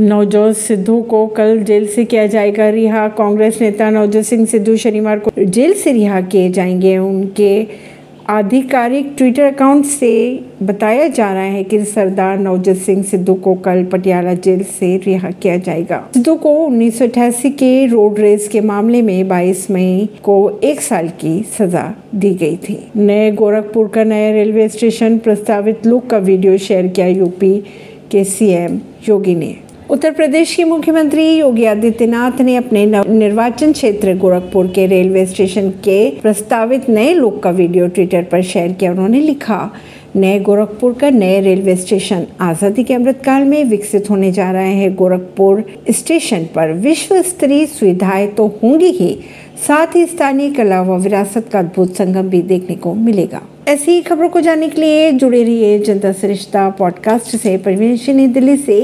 नवजोत सिद्धू को कल जेल से किया जाएगा रिहा। कांग्रेस नेता नवजोत सिंह सिद्धू शनिवार को जेल से रिहा किए जाएँगे। उनके आधिकारिक ट्विटर अकाउंट से बताया जा रहा है कि सरदार नवजोत सिंह सिद्धू को कल पटियाला जेल से रिहा किया जाएगा। सिद्धू को उन्नीस सौ अठासी के रोड रेस के मामले में 22 मई को एक साल की सजा दी गई थी। नए गोरखपुर का नया रेलवे स्टेशन प्रस्तावित लुक का वीडियो शेयर किया यूपी के सीएम योगी ने। उत्तर प्रदेश के मुख्यमंत्री योगी आदित्यनाथ ने अपने निर्वाचन क्षेत्र गोरखपुर के रेलवे स्टेशन के प्रस्तावित नए लोक का वीडियो ट्विटर पर शेयर किया। उन्होंने लिखा, नए गोरखपुर का नए रेलवे स्टेशन आज़ादी के अमृतकाल में विकसित होने जा रहे हैं। गोरखपुर स्टेशन पर विश्व स्तरीय सुविधाएँ तो होंगी ही। साथ ही स्थानीय कला व विरासत का अद्भुत संगम भी देखने को मिलेगा। ऐसी ही खबरों को जानने के लिए जुड़े रहिए जनता सरिश्ता पॉडकास्ट से। परवीन दिल्ली से।